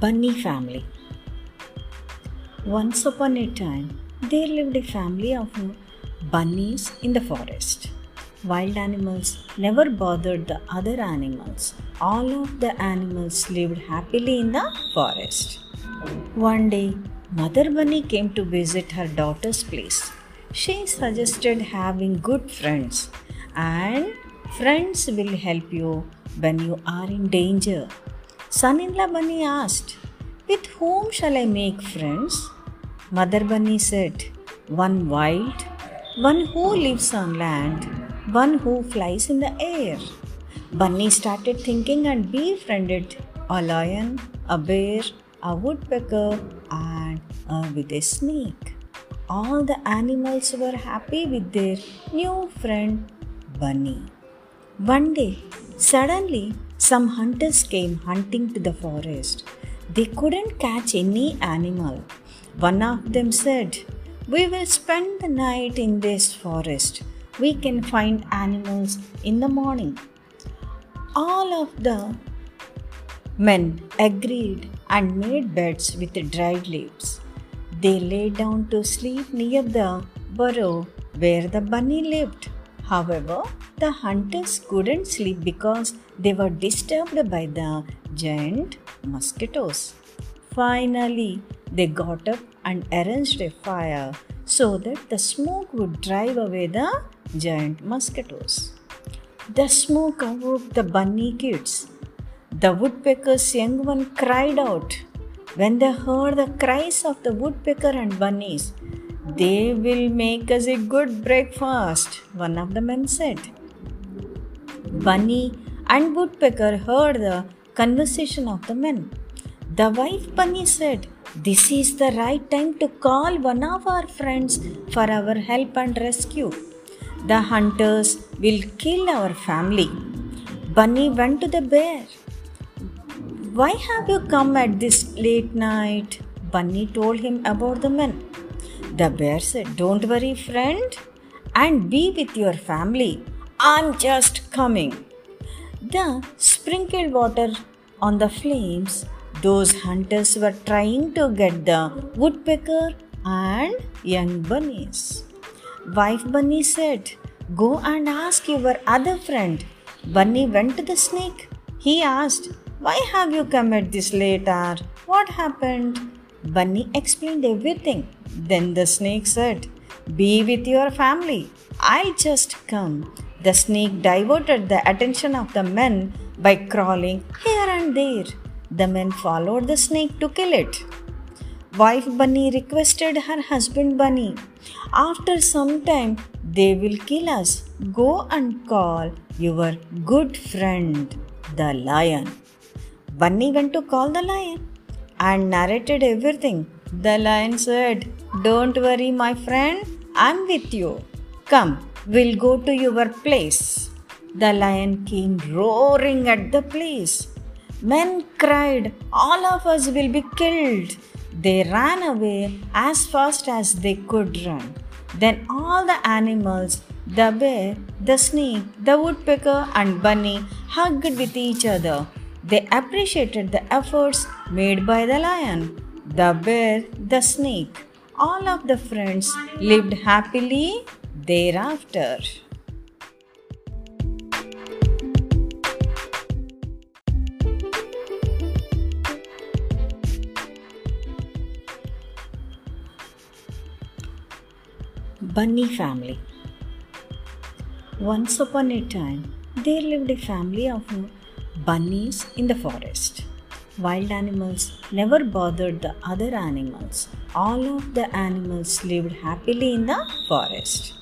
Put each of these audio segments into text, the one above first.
Bunny family. Once upon a time, there lived a family of bunnies in the forest. Wild animals never bothered the other animals. All of the animals lived happily in the forest. One day, Mother Bunny came to visit her daughter's place. She suggested having good friends, and friends will help you when you are in danger. Son in law Bunny asked, With whom shall I make friends? Mother Bunny said, One wild, one who lives on land, one who flies in the air. Bunny started thinking and befriended a lion, a bear, a woodpecker, and a with a snake. All the animals were happy with their new friend Bunny. One day, suddenly, some hunters came hunting to the forest. They couldn't catch any animal. One of them said, We will spend the night in this forest. We can find animals in the morning. All of the men agreed and made beds with dried leaves. They lay down to sleep near the burrow where the bunny lived. However, the hunters couldn't sleep because they were disturbed by the giant mosquitoes. Finally, they got up and arranged a fire so that the smoke would drive away the giant mosquitoes. The smoke awoke the bunny kids. The woodpecker's young one cried out. When they heard the cries of the woodpecker and bunnies, they will make us a good breakfast, one of the men said. Bunny and Woodpecker heard the conversation of the men. The wife Bunny said, This is the right time to call one of our friends for our help and rescue. The hunters will kill our family. Bunny went to the bear. Why have you come at this late night? Bunny told him about the men. The bear said, Don't worry, friend, and be with your family. I'm just coming. The sprinkled water on the flames, those hunters were trying to get the woodpecker and young bunnies. Wife Bunny said, Go and ask your other friend. Bunny went to the snake. He asked, Why have you come at this late hour? What happened? Bunny explained everything. Then the snake said, Be with your family. I'll just come. The snake diverted the attention of the men by crawling here and there. The men followed the snake to kill it. Wife Bunny requested her husband Bunny, After some time, they will kill us. Go and call your good friend, the lion. Bunny went to call the lion and narrated everything. The lion said, Don't worry, my friend, I'm with you. Come, we'll go to your place. The lion came roaring at the place. Men cried, All of us will be killed. They ran away as fast as they could run. Then all the animals, the bear, the snake, the woodpecker, and bunny hugged with each other. They appreciated the efforts made by the lion, the bear, the snake. All of the friends lived happily thereafter. Bunny family. Once upon a time, there lived a family of bunnies in the forest. Wild animals never bothered the other animals. All of the animals lived happily in the forest.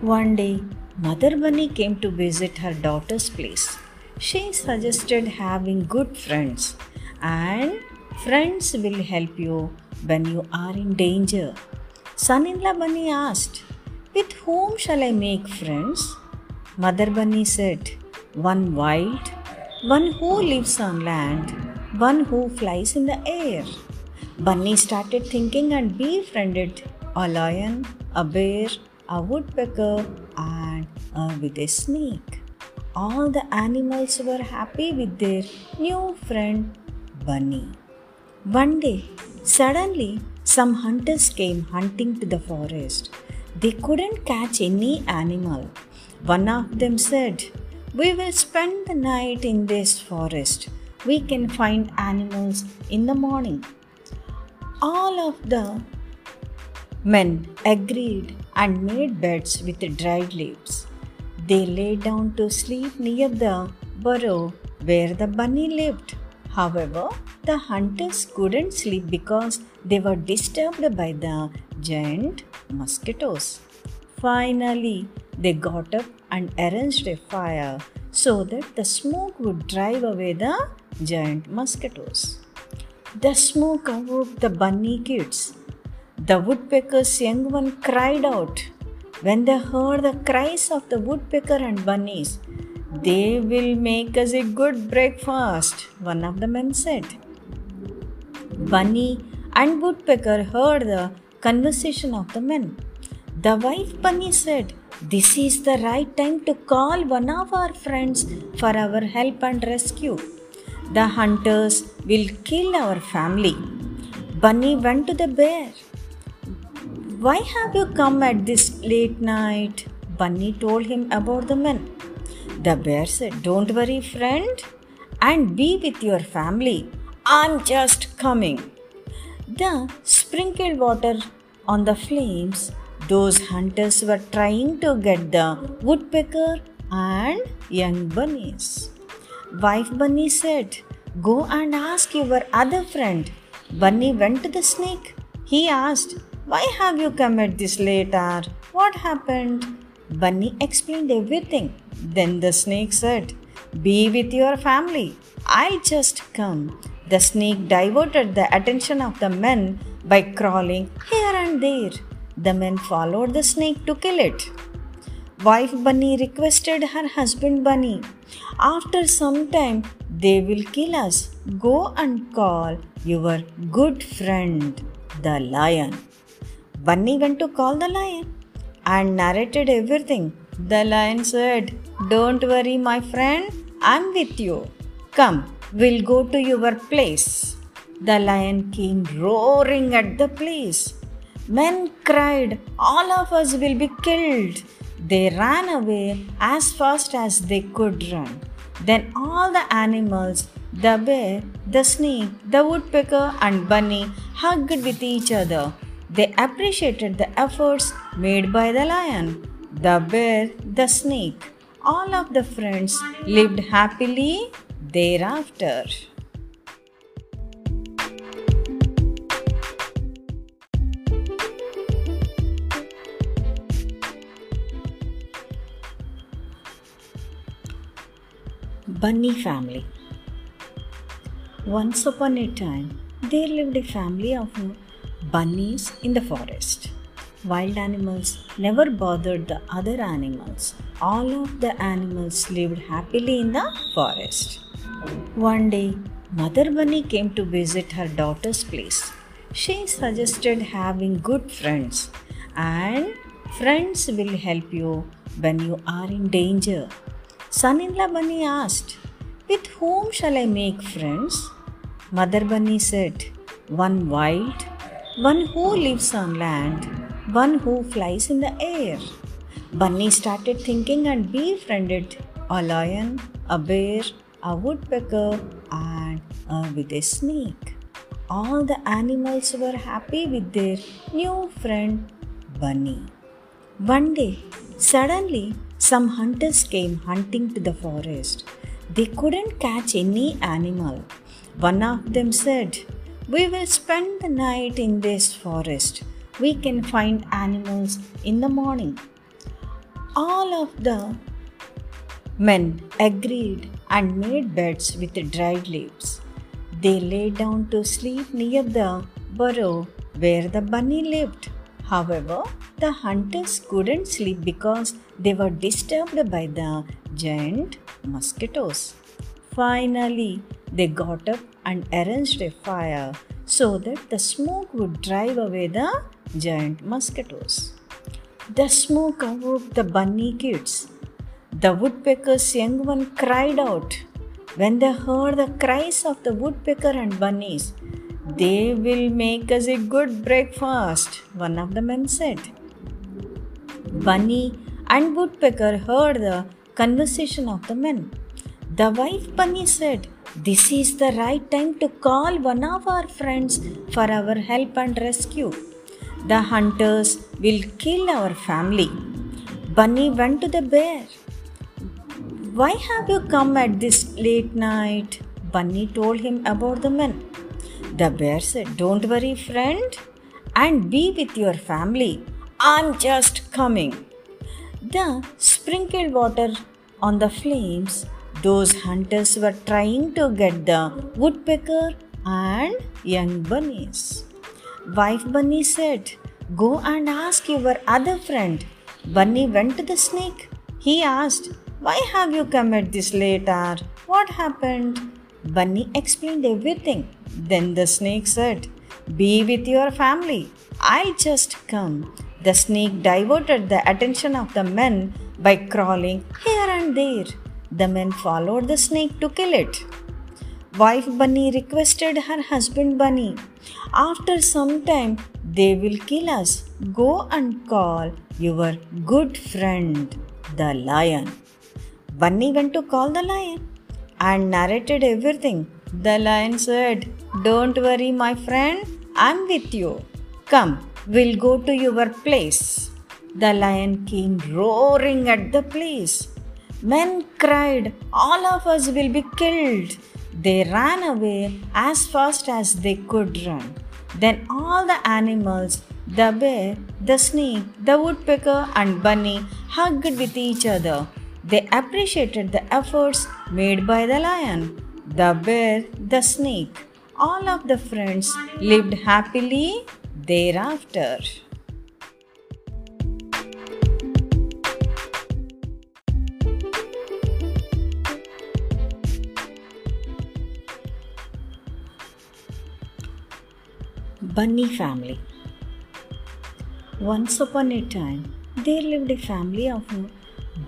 One day, Mother Bunny came to visit her daughter's place. She suggested having good friends, and friends will help you when you are in danger. Son in law Bunny asked, With whom shall I make friends? Mother Bunny said, One wild, one who lives on land, one who flies in the air. Bunny started thinking and befriended a lion, a bear, a woodpecker, and uh, with a snake. All the animals were happy with their new friend Bunny. One day, suddenly, some hunters came hunting to the forest. They couldn't catch any animal. One of them said, We will spend the night in this forest. We can find animals in the morning. All of the men agreed and made beds with dried leaves. They lay down to sleep near the burrow where the bunny lived. However, the hunters couldn't sleep because they were disturbed by the giant mosquitoes. Finally, they got up and arranged a fire so that the smoke would drive away the giant mosquitoes. The smoke awoke the bunny kids. The woodpecker's young one cried out. When they heard the cries of the woodpecker and bunnies, they will make us a good breakfast, one of the men said. Bunny and Woodpecker heard the conversation of the men. The wife Bunny said, This is the right time to call one of our friends for our help and rescue. The hunters will kill our family. Bunny went to the bear. Why have you come at this late night? Bunny told him about the men. The bear said, Don't worry, friend, and be with your family. I'm just coming. The sprinkled water on the flames. Those hunters were trying to get the woodpecker and young bunnies. Wife Bunny said, Go and ask your other friend. Bunny went to the snake. He asked, Why have you come at this late hour? What happened? Bunny explained everything. Then the snake said, Be with your family. I just come. The snake diverted the attention of the men by crawling here and there. The men followed the snake to kill it. Wife Bunny requested her husband Bunny, After some time, they will kill us. Go and call your good friend, the lion. Bunny went to call the lion and narrated everything. The lion said, don't worry, my friend, I'm with you. Come, we'll go to your place. The lion came roaring at the place. Men cried, All of us will be killed. They ran away as fast as they could run. Then all the animals, the bear, the snake, the woodpecker, and bunny hugged with each other. They appreciated the efforts made by the lion, the bear, the snake, all of the friends lived happily thereafter. Bunny Family Once upon a time, there lived a family of bunnies in the forest. Wild animals never bothered the other animals. All of the animals lived happily in the forest. One day, Mother Bunny came to visit her daughter's place. She suggested having good friends, and friends will help you when you are in danger. Son in law Bunny asked, With whom shall I make friends? Mother Bunny said, One wild, one who lives on land, one who flies in the air. Bunny started thinking and befriended a lion, a bear, a woodpecker, and a with a snake. All the animals were happy with their new friend Bunny. One day, suddenly, some hunters came hunting to the forest. They couldn't catch any animal. One of them said, We will spend the night in this forest we can find animals in the morning. All of the men agreed and made beds with dried leaves. They lay down to sleep near the burrow where the bunny lived. However, the hunters couldn't sleep because they were disturbed by the giant mosquitoes. Finally, they got up and arranged a fire so that the smoke would drive away the giant mosquitoes. The smoke awoke the bunny kids. The woodpecker's young one cried out. When they heard the cries of the woodpecker and bunnies, They will make us a good breakfast, one of the men said. Bunny and Woodpecker heard the conversation of the men. The wife Bunny said, This is the right time to call one of our friends for our help and rescue. The hunters will kill our family. Bunny went to the bear. Why have you come at this late night? Bunny told him about the men. The bear said, Don't worry, friend, and be with your family. I'm just coming. The sprinkled water on the flames those hunters were trying to get the woodpecker and young bunnies. Wife Bunny said, Go and ask your other friend. Bunny went to the snake. He asked, Why have you come at this late hour? What happened? Bunny explained everything. Then the snake said, Be with your family. I'll just come. The snake diverted the attention of the men by crawling here and there. The men followed the snake to kill it. Wife Bunny requested her husband Bunny, After some time, they will kill us. Go and call your good friend, the lion. Bunny went to call the lion and narrated everything. The lion said, Don't worry, my friend, I'm with you. Come, we'll go to your place. The lion came roaring at the place. Men cried, All of us will be killed. They ran away as fast as they could run. Then all the animals, the bear, the snake, the woodpecker, and bunny hugged with each other. They appreciated the efforts made by the lion, the bear, the snake. All of the friends lived happily thereafter. Bunny family. Once upon a time, there lived a family of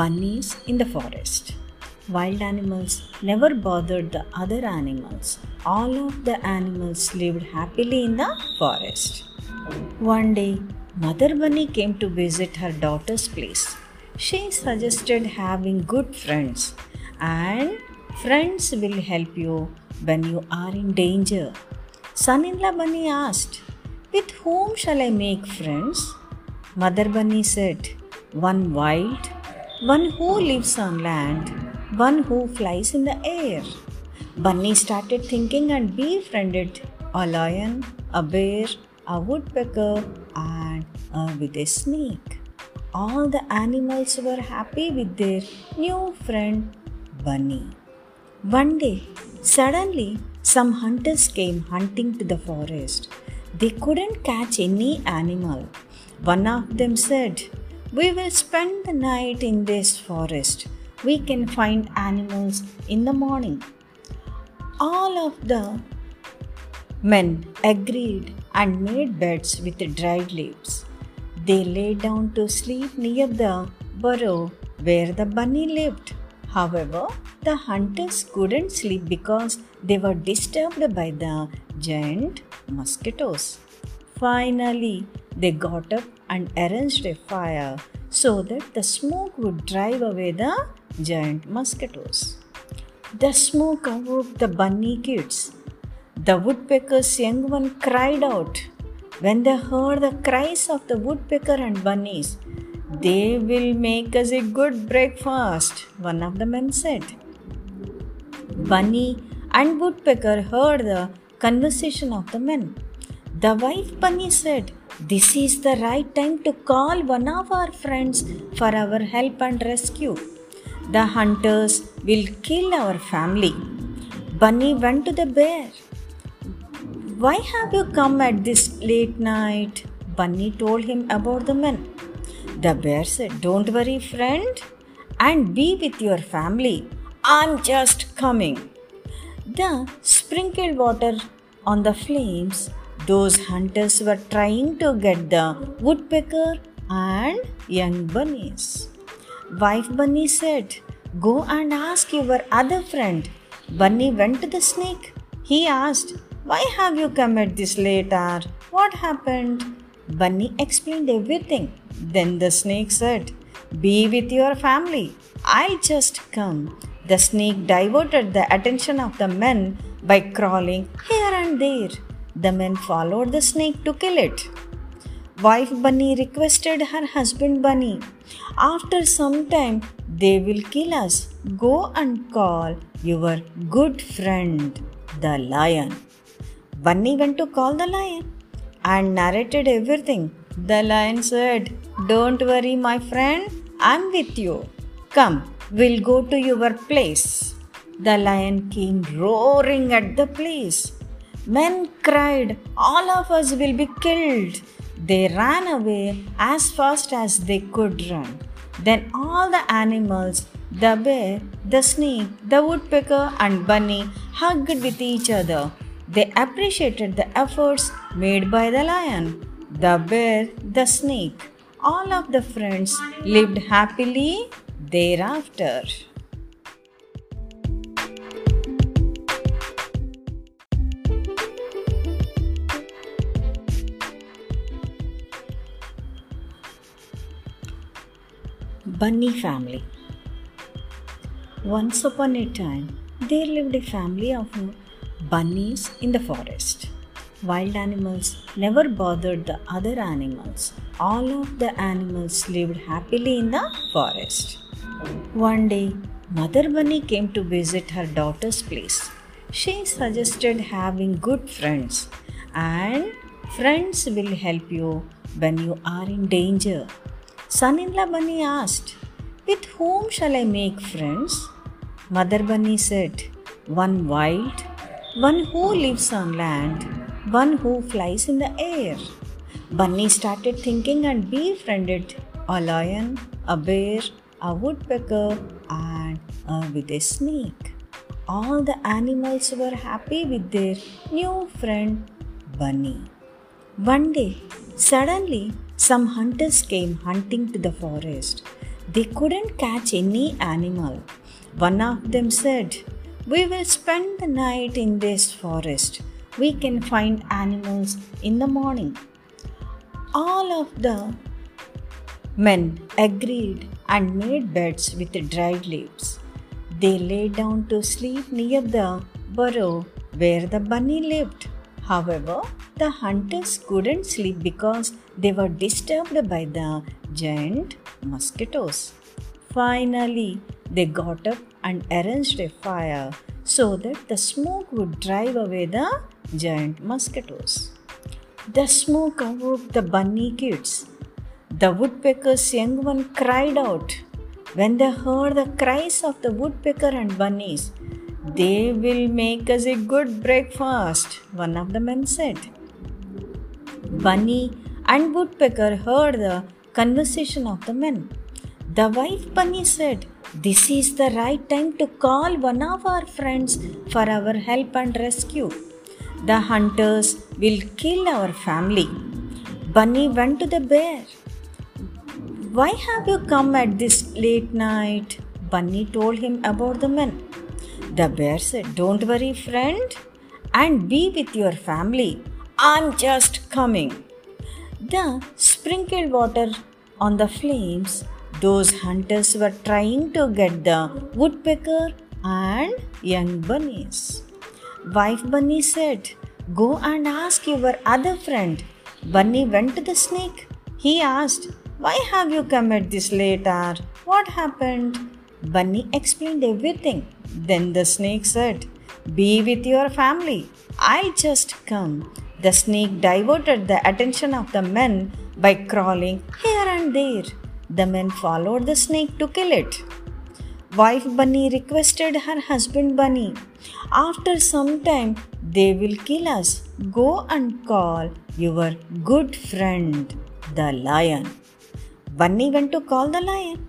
bunnies in the forest. Wild animals never bothered the other animals. All of the animals lived happily in the forest. One day, Mother Bunny came to visit her daughter's place. She suggested having good friends, and friends will help you when you are in danger. Son in law Bunny asked, With whom shall I make friends? Mother Bunny said, One wild, one who lives on land, one who flies in the air. Bunny started thinking and befriended a lion, a bear, a woodpecker, and uh, with a snake. All the animals were happy with their new friend Bunny. One day, suddenly, some hunters came hunting to the forest. They couldn't catch any animal. One of them said, We will spend the night in this forest. We can find animals in the morning. All of the men agreed and made beds with dried leaves. They lay down to sleep near the burrow where the bunny lived. However, the hunters couldn't sleep because they were disturbed by the giant mosquitoes. Finally, they got up and arranged a fire so that the smoke would drive away the giant mosquitoes. The smoke awoke the bunny kids. The woodpecker's young one cried out. When they heard the cries of the woodpecker and bunnies, they will make us a good breakfast, one of the men said. Bunny and Woodpecker heard the conversation of the men. The wife Bunny said, This is the right time to call one of our friends for our help and rescue. The hunters will kill our family. Bunny went to the bear. Why have you come at this late night? Bunny told him about the men. The bear said, Don't worry, friend, and be with your family. I'm just coming. The sprinkled water on the flames, those hunters were trying to get the woodpecker and young bunnies. Wife Bunny said, Go and ask your other friend. Bunny went to the snake. He asked, Why have you come at this late hour? What happened? Bunny explained everything. Then the snake said, Be with your family. I'll just come. The snake diverted the attention of the men by crawling here and there. The men followed the snake to kill it. Wife Bunny requested her husband Bunny, After some time, they will kill us. Go and call your good friend, the lion. Bunny went to call the lion and narrated everything. The lion said, Don't worry, my friend, I'm with you. Come, we'll go to your place. The lion came roaring at the place. Men cried, All of us will be killed. They ran away as fast as they could run. Then all the animals, the bear, the snake, the woodpecker, and bunny hugged with each other. They appreciated the efforts made by the lion, the bear, the snake. All of the friends lived happily thereafter. Bunny family. Once upon a time, there lived a family of bunnies in the forest. Wild animals never bothered the other animals. All of the animals lived happily in the forest. One day, Mother Bunny came to visit her daughter's place. She suggested having good friends, and friends will help you when you are in danger. Son in law Bunny asked, With whom shall I make friends? Mother Bunny said, One wild, one who lives on land, one who flies in the air. Bunny started thinking and befriended a lion, a bear, a woodpecker, and a with a snake. All the animals were happy with their new friend Bunny. One day, suddenly, some hunters came hunting to the forest. They couldn't catch any animal. One of them said, We will spend the night in this forest. We can find animals in the morning. All of the men agreed and made beds with dried leaves. They lay down to sleep near the burrow where the bunny lived. However, the hunters couldn't sleep because they were disturbed by the giant mosquitoes. Finally, they got up and arranged a fire so that the smoke would drive away the giant mosquitoes. The smoke awoke the bunny kids. The woodpecker's young one cried out. When they heard the cries of the woodpecker and bunnies, they will make us a good breakfast, one of the men said. Bunny and Woodpecker heard the conversation of the men. The wife Bunny said, This is the right time to call one of our friends for our help and rescue. The hunters will kill our family. Bunny went to the bear. Why have you come at this late night? Bunny told him about the men. The bear said, Don't worry, friend, and be with your family. I'm just coming. The sprinkled water on the flames, those hunters were trying to get the woodpecker and young bunnies. Wife Bunny said, Go and ask your other friend. Bunny went to the snake. He asked, Why have you come at this late hour? What happened? Bunny explained everything. Then the snake said, Be with your family. I'll just come. The snake diverted the attention of the men by crawling here and there. The men followed the snake to kill it. Wife Bunny requested her husband Bunny, After some time, they will kill us. Go and call your good friend, the lion. Bunny went to call the lion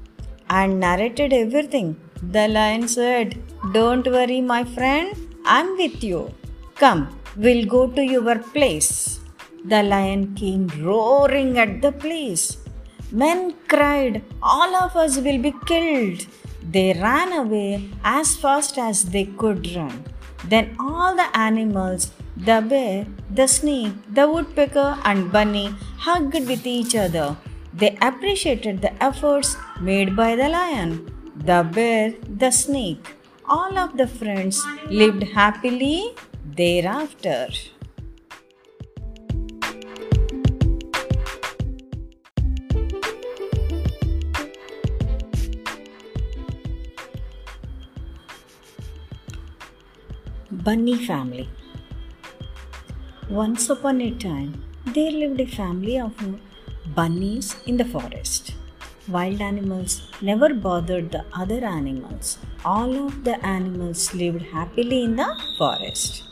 and narrated everything. The lion said, Don't worry, my friend, I'm with you. Come, we'll go to your place. The lion came roaring at the place. Men cried, All of us will be killed. They ran away as fast as they could run. Then all the animals The bear, the snake, the woodpecker, and bunny hugged with each other. They appreciated the efforts made by the lion, the bear, the snake. All of the friends lived happily thereafter. Bunny family. Once upon a time, there lived a family of bunnies in the forest. Wild animals never bothered the other animals. All of the animals lived happily in the forest.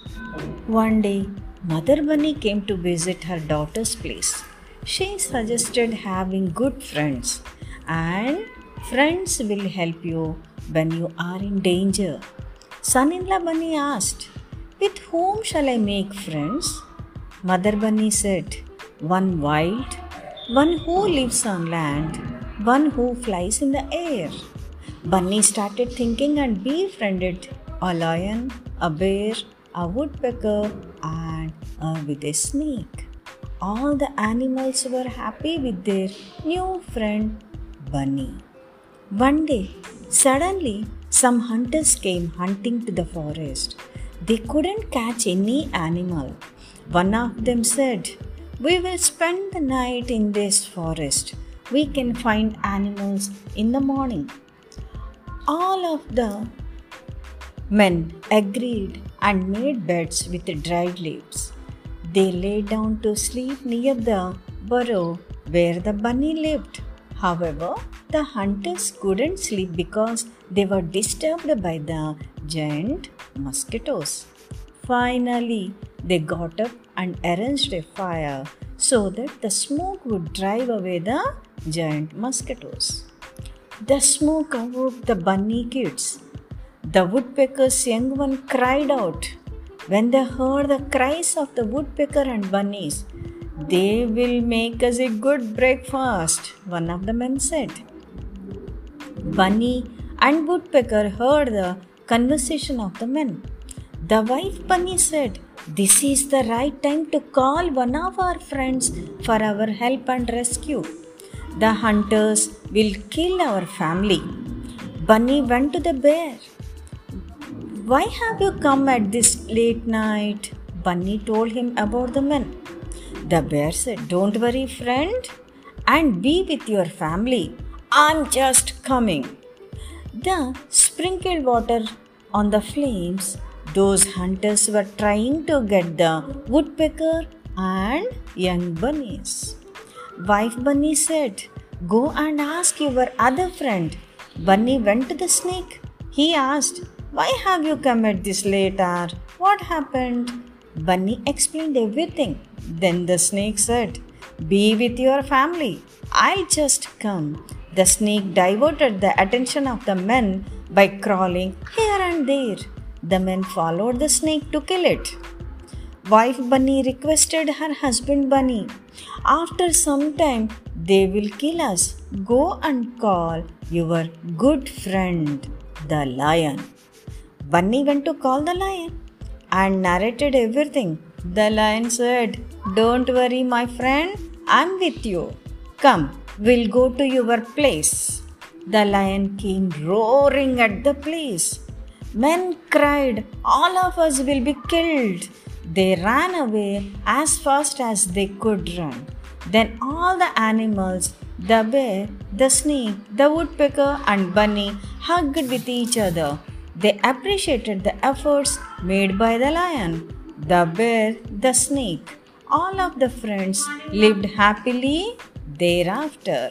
One day, Mother Bunny came to visit her daughter's place. She suggested having good friends, and friends will help you when you are in danger. Son in law Bunny asked, With whom shall I make friends? Mother Bunny said, One wild, one who lives on land, one who flies in the air. Bunny started thinking and befriended a lion, a bear, a woodpecker, and uh, with a snake. All the animals were happy with their new friend Bunny. One day, suddenly, some hunters came hunting to the forest. They couldn't catch any animal. One of them said, We will spend the night in this forest. We can find animals in the morning. All of the men agreed and made beds with dried leaves. They lay down to sleep near the burrow where the bunny lived. However, the hunters couldn't sleep because they were disturbed by the giant mosquitoes. Finally, they got up and arranged a fire so that the smoke would drive away the giant mosquitoes. The smoke awoke the bunny kids. The woodpecker's young one cried out. When they heard the cries of the woodpecker and bunnies, they will make us a good breakfast, one of the men said. Bunny and Woodpecker heard the conversation of the men. The wife Bunny said, This is the right time to call one of our friends for our help and rescue. The hunters will kill our family. Bunny went to the bear. Why have you come at this late night? Bunny told him about the men. The bear said, Don't worry, friend, and be with your family. I'm just coming. The sprinkled water on the flames, those hunters were trying to get the woodpecker and young bunnies. Wife Bunny said, Go and ask your other friend. Bunny went to the snake. He asked, Why have you come at this late hour? What happened? Bunny explained everything. Then the snake said, Be with your family. I'll just come. The snake diverted the attention of the men by crawling here and there. The men followed the snake to kill it. Wife Bunny requested her husband Bunny, After some time, they will kill us. Go and call your good friend, the lion. Bunny went to call the lion and narrated everything. The lion said, Don't worry, my friend, I'm with you. Come, we'll go to your place. The lion came roaring at the place. Men cried, All of us will be killed. They ran away as fast as they could run. Then all the animals, the bear, the snake, the woodpecker, and bunny hugged with each other. They appreciated the efforts made by the lion, the bear, the snake. All of the friends lived happily thereafter.